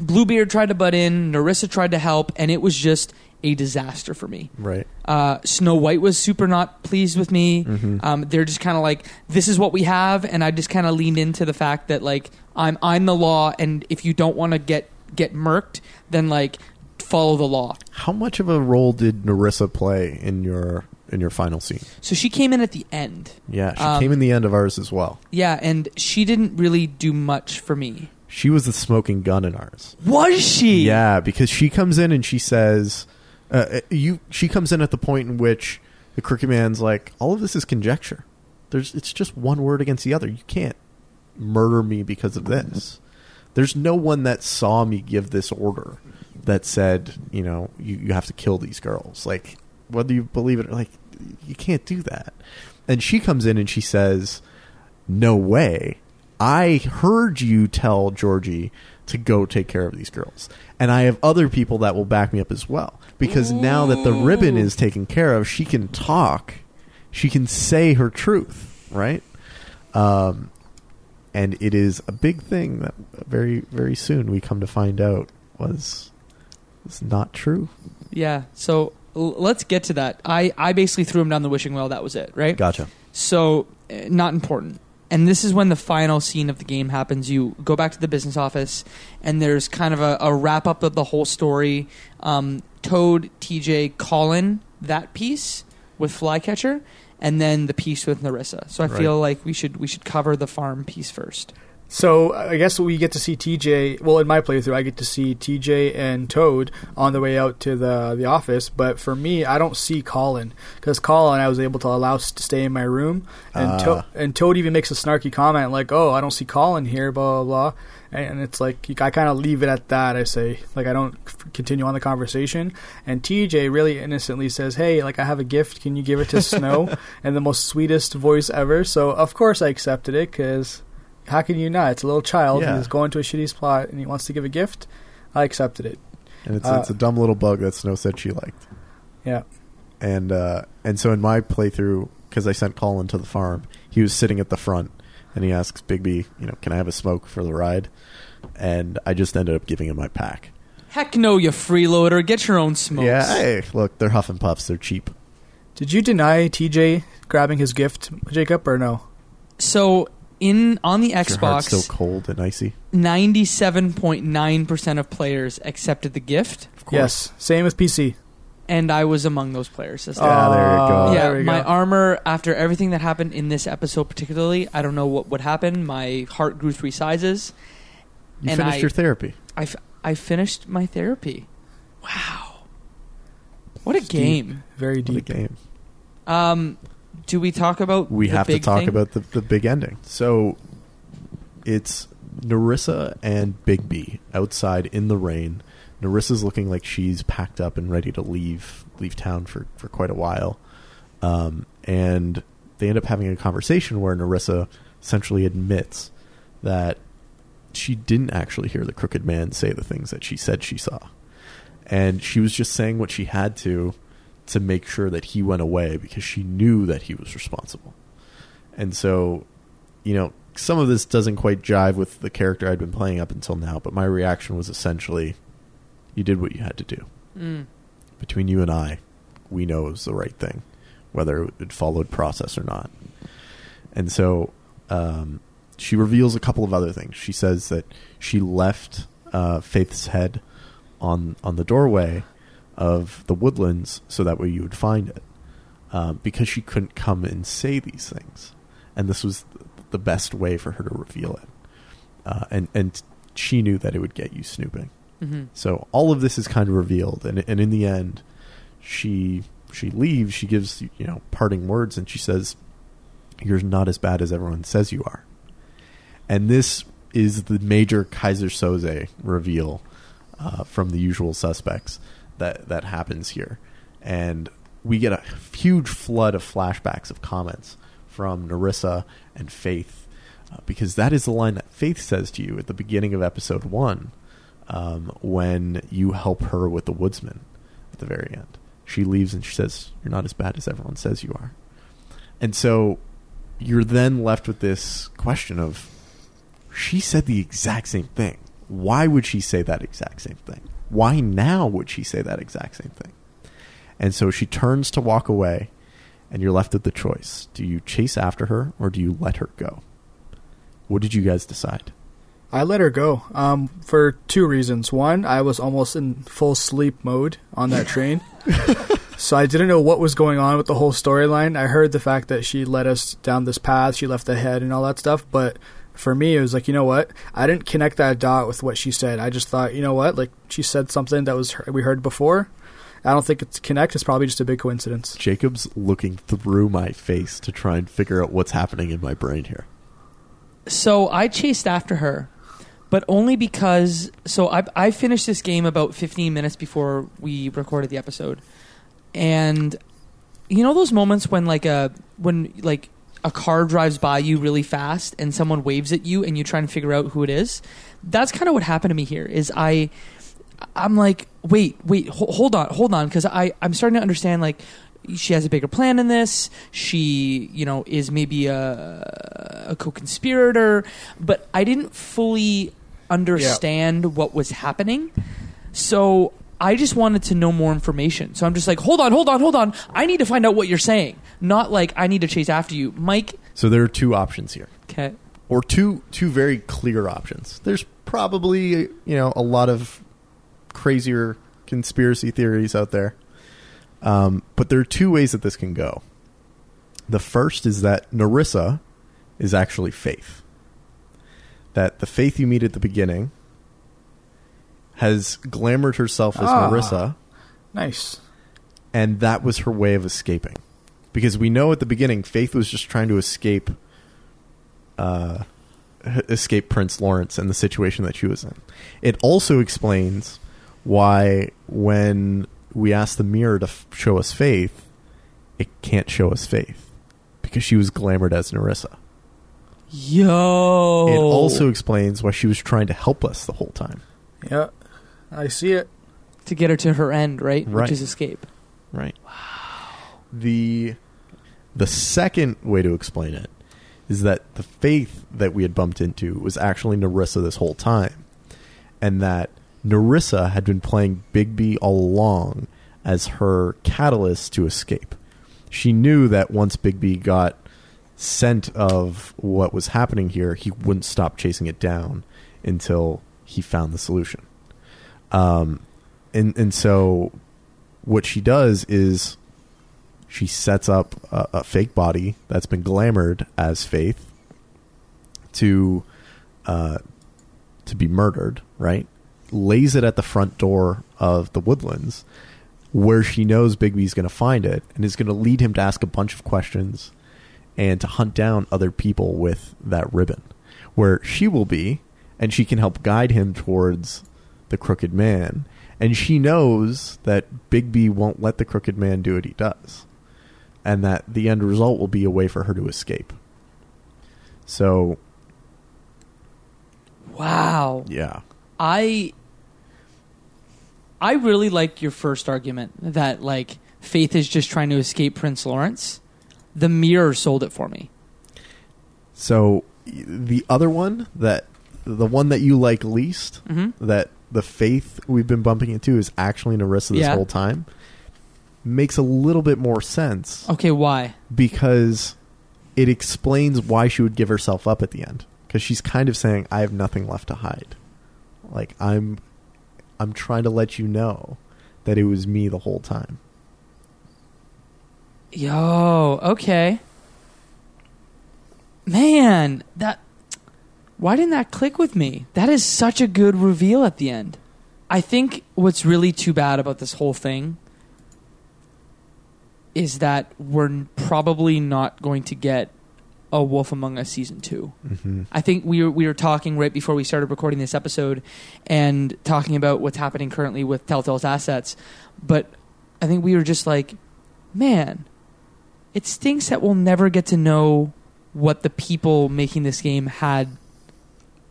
Bluebeard tried to butt in, Nerissa tried to help, and it was just a disaster for me. Right. Uh, Snow White was super not pleased with me. Um, they're just kind of like, "This is what we have," and I just kind of leaned into the fact that like I'm I'm the law, and if you don't want to get get murked, then like follow the law. How much of a role did Nerissa play in your in your final scene? So she came in at the end, Yeah, she Um, came in the end of ours as well. yeah, and she didn't really do much for me. She was the smoking gun in ours. Was she? Yeah, because she comes in and she says, uh, "You." She comes in at the point in which the Crooked Man's like, "All of this is conjecture. There's, it's just one word against the other. You can't murder me because of this. There's no one that saw me give this order that said, you know, you, you have to kill these girls. Like, whether you believe it or like, you can't do that." And she comes in and she says, "No way." I heard you tell Georgie to go take care of these girls. And I have other people that will back me up as well. Because now that the ribbon is taken care of, she can talk. She can say her truth, right? Um, and it is a big thing that very, very soon we come to find out was, was not true. Yeah. So l- let's get to that. I I basically threw him down the wishing well. That was it, right? Gotcha. So, uh, not important. And this is when the final scene of the game happens. You go back to the business office, and there's kind of a, a wrap up of the whole story. Um, Toad, TJ, Colin, that piece with Flycatcher, and then the piece with Nerissa. So I Right. feel like we should we should cover the farm piece first. So I guess we get to see TJ. Well, in my playthrough, I get to see TJ and Toad on the way out to the the office. But for me, I don't see Colin because Colin I was able to allow to stay in my room, and Ah. to- and Toad even makes a snarky comment like, "Oh, I don't see Colin here," blah blah blah. And it's like I kind of leave it at that. I say like I don't f- continue on the conversation. And TJ really innocently says, "Hey, like I have a gift. Can you give it to Snow?" and the most sweetest voice ever. So of course I accepted it because how can you not? It's a little child Yeah. who's going to a shitty spot and he wants to give a gift. I accepted it. And it's, Uh, it's a dumb little bug that Snow said she liked. Yeah. and uh, and so in my playthrough, because I sent Colin to the farm, he was sitting at the front, and he asks Bigby, you know, can I have a smoke for the ride? And I just ended up giving him my pack. Heck no, you freeloader! Get your own smokes. Yeah, hey, look, they're Huff and Puffs, they're cheap. Did you deny TJ grabbing his gift, Jacob, or no? So in on the Is Your heart's Xbox, still cold and icy. ninety-seven point nine percent of players accepted the gift, Of course. Yes. Same with PC. and I was among those players. This Yeah, time. there you go. Oh, yeah, there we my go. armor after everything that happened in this episode, particularly, I don't know what would happen. My heart grew three sizes. You And finished I- your therapy. I, f- I finished my therapy. Wow, what a Deep. game! Very What a deep. game. Um, do we talk about? We have to talk thing? about the, the big ending. So it's Nerissa and Bigby outside in the rain. Nerissa's looking like she's packed up and ready to leave leave town for, for quite a while. Um, and they end up having a conversation where Nerissa essentially admits that she didn't actually hear the crooked man say the things that she said she saw. And she was just saying what she had to to make sure that he went away because she knew that he was responsible. And so, you know, some of this doesn't quite jive with the character I'd been playing up until now, but my reaction was essentially you did what you had to do. Mm. Between you and I, we know it was the right thing, whether it followed process or not. And so um, she reveals a couple of other things. She says that she left uh, Faith's head on on the doorway of the woodlands so that way you would find it, um, because she couldn't come and say these things, and this was the best way for her to reveal it. Uh, and and she knew that it would get you snooping. hmm So all of this is kind of revealed, and and in the end, she she leaves. She gives you know parting words, and she says, "You're not as bad as everyone says you are." And this is the major Keyser Söze reveal uh, from the usual suspects that that happens here, and we get a huge flood of flashbacks of comments from Nerissa and Faith, uh, because that is the line that Faith says to you at the beginning of episode one um, when you help her with the woodsman at the very end. She leaves and she says, You're not as bad as everyone says you are. And so you're then left with this question of she said the exact same thing. Why would she say that exact same thing? Why now would she say that exact same thing? And so she turns to walk away, and you're left with the choice. Do you chase after her or do you let her go? What did you guys decide? I let her go um, for two reasons. One, I was almost in full sleep mode on that train. so I didn't know what was going on with the whole storyline. I heard the fact that she led us down this path, she left the head and all that stuff, but for me it was like, you know what? I didn't connect that dot with what she said. I just thought, you know what? Like she said something that was we heard before. I don't think it's connect. It's probably just a big coincidence. Jacob's looking through my face to try and figure out what's happening in my brain here. So I chased after her, but only because. So I I finished this game about 15 minutes before we recorded the episode, and you know those moments when like a when like a car drives by you really fast and someone waves at you and you try and figure out who it is. That's kind of what happened to me here. Is I I'm like, wait, wait, ho- hold on, hold on, because I I'm starting to understand like she has a bigger plan in this. She, you know, is maybe a a co-conspirator, but I didn't fully understand what was happening. So I just wanted to know more information. So I'm just like, hold on, hold on, hold on. I need to find out what you're saying. Not like I need to chase after you, Mike. So there are two options here, Okay. or two two very clear options. There's probably you know a lot of crazier conspiracy theories out there, um, but there are two ways that this can go. The first is that Nerissa is actually Faith. That the Faith you meet at the beginning has glamored herself as Ah. Nerissa. Nice. and that was her way of escaping because we know at the beginning faith was just trying to escape uh escape prince lawrence and the situation that she was in it also explains why when we asked the mirror to f- show us faith it can't show us faith because she was glamored as nerissa Yo. it also explains why she was trying to help us the whole time Yeah, I see it. to get her to her end, right? Right. Which is escape. Right. Wow. The the second way to explain it is that the faith that we had bumped into was actually Nerissa this whole time. And that Nerissa had been playing Bigby all along as her catalyst to escape. She knew that once Bigby got scent of what was happening here, he wouldn't stop chasing it down until he found the solution. Um, and and so what she does is she sets up a, a fake body that's been glamored as Faith to uh, to be murdered, right? Lays it at the front door of the Woodlands, where she knows Bigby's going to find it, and is going to lead him to ask a bunch of questions and to hunt down other people with that ribbon. Where she will be and she can help guide him towards the crooked man. And she knows that Bigby won't let the crooked man do what he does, and that the end result will be a way for her to escape. So, Wow. yeah. I I really like your first argument that like Faith is just trying to escape Prince Lawrence. The mirror sold it for me. So the other one that the one that you like least, Mhm. that the faith we've been bumping into is actually Nerissa this Yeah. whole time, makes a little bit more sense Okay, why? because it explains why she would give herself up at the end. Because she's kind of saying, "I have nothing left to hide. Like I'm, I'm trying to let you know that it was me the whole time." Yo, okay. Man, that why didn't that click with me? That is such a good reveal at the end. I think what's really too bad about this whole thing is that we're probably not going to get a Wolf Among Us season 2. Mm-hmm. I think we were we were talking right before we started recording this episode and talking about what's happening currently with Telltale's assets, but I think we were just like, man, it stinks that we'll never get to know what the people making this game had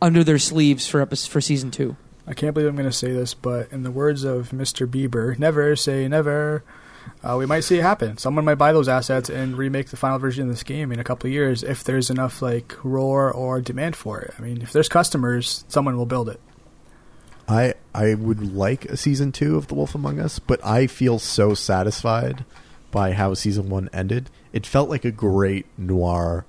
under their sleeves for epis for season 2. I can't believe I'm going to say this, but in the words of Mr. Bieber, never say never. Uh, we might see it happen. Someone might buy those assets and remake the final version of this game in a couple of years if there's enough like roar or demand for it. I mean, if there's customers, someone will build it. I I would like a season two of The Wolf Among Us, but I feel so satisfied by how season one ended. It felt like a great noir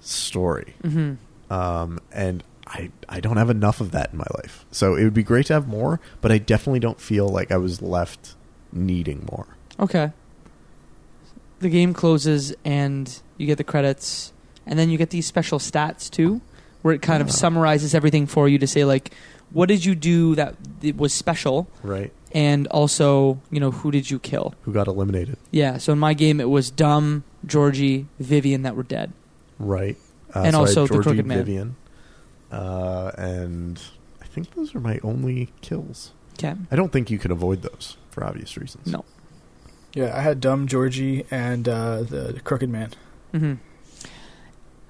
story, Mm-hmm. um, and I I don't have enough of that in my life. So it would be great to have more, but I definitely don't feel like I was left needing more. Okay. The game closes and you get the credits, and then you get these special stats too, where it kind of Ah. summarizes everything for you to say like, what did you do that was special, Right? and also you know who did you kill? Who got eliminated? Yeah. So in my game, it was Dumb, Georgie, Vivian that were dead. Right. Uh, And so also the Crooked Man. Vivian, uh, and I think those are my only kills. Okay. I don't think you can avoid those for obvious reasons. No. Yeah, I had Dumb, Georgie, and uh, the, the Crooked Man. hmm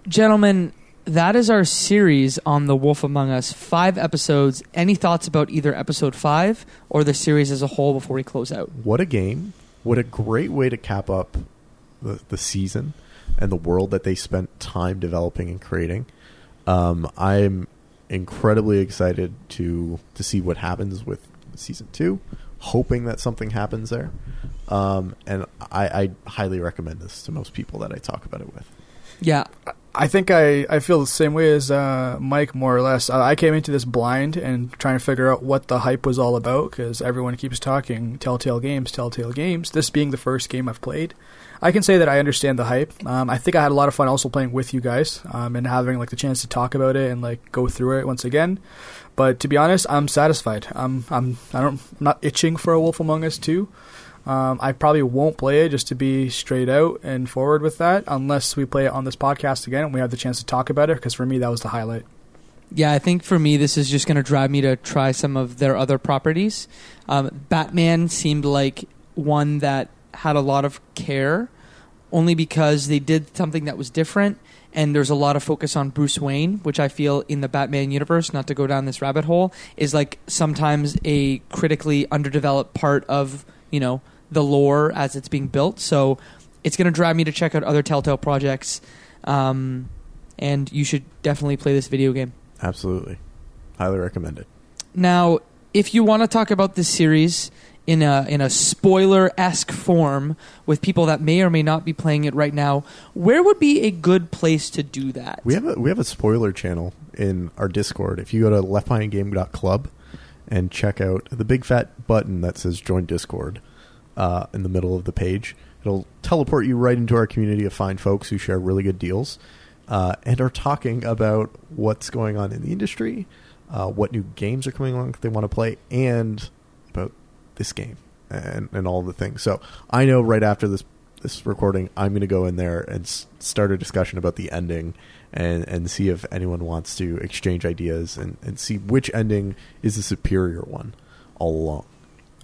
Gentlemen, that is our series on The Wolf Among Us. Five episodes. Any thoughts about either episode five or the series as a whole before we close out? What a game! What a great way to cap up the, the season and the world that they spent time developing and creating. Um, I'm incredibly excited to to see what happens with season two. Hoping that something happens there, um, and I, I highly recommend this to most people that I talk about it with. Yeah. I think I, I feel the same way as uh, Mike, more or less. Uh, I came into this blind and trying to figure out what the hype was all about because everyone keeps talking Telltale Games, Telltale Games. This being the first game I've played, I can say that I understand the hype. Um, I think I had a lot of fun also playing with you guys um, and having like the chance to talk about it and like go through it once again. But to be honest, I'm satisfied. I'm I'm I don't I'm not itching for a Wolf Among Us 2. Um, I probably won't play it just to be straight out and forward with that, unless we play it on this podcast again and we have the chance to talk about it. Because for me, that was the highlight. Yeah, I think for me, this is just going to drive me to try some of their other properties. Um, Batman seemed like one that had a lot of care, only because they did something that was different, and there's a lot of focus on Bruce Wayne, which I feel in the Batman universe, not to go down this rabbit hole, is like sometimes a critically underdeveloped part of you know the lore as it's being built. So it's going to drive me to check out other Telltale projects, um, and you should definitely play this video game. Absolutely, highly recommend it. Now, if you want to talk about this series in a in a spoiler esque form with people that may or may not be playing it right now, where would be a good place to do that? We have a we have a spoiler channel in our Discord. If you go to leftbehindgame.club and check out the big fat button that says join Discord uh, in the middle of the page, it'll teleport you right into our community of fine folks who share really good deals uh, and are talking about what's going on in the industry, uh, what new games are coming along that they want to play, and about this game and and all the things. So I know right after this this recording, I'm going to go in there and s- start a discussion about the ending and and see if anyone wants to exchange ideas and and see which ending is the superior one all along.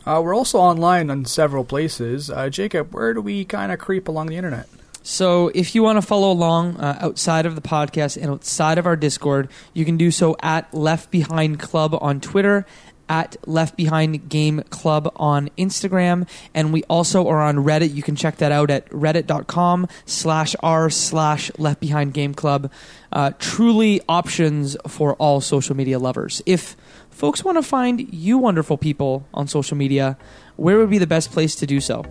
Uh, we're also online on several places. Uh, Jacob, where do we kind of creep along the internet? So if you want to follow along uh, outside of the podcast and outside of our Discord, you can do so at Left Behind Club on Twitter, at Left Behind Game Club on Instagram, and we also are on Reddit. You can check that out at reddit.com slash r slash Left Behind Game Club. Uh, truly options for all social media lovers. If folks want to find you wonderful people on social media, where would be the best place to do so?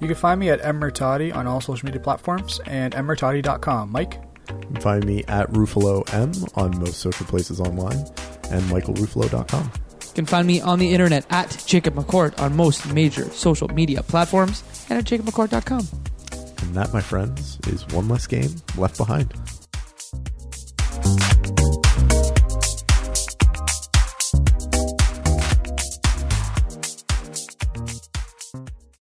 You can find me at Emmertati on all social media platforms and emmertati.com. Mike? You can find me at Ruffalo M on most social places online and michaelruffalo.com can find me on the internet at Jacob McCourt on most major social media platforms and at jacobmccourt.com. And that, my friends, is one less game left behind.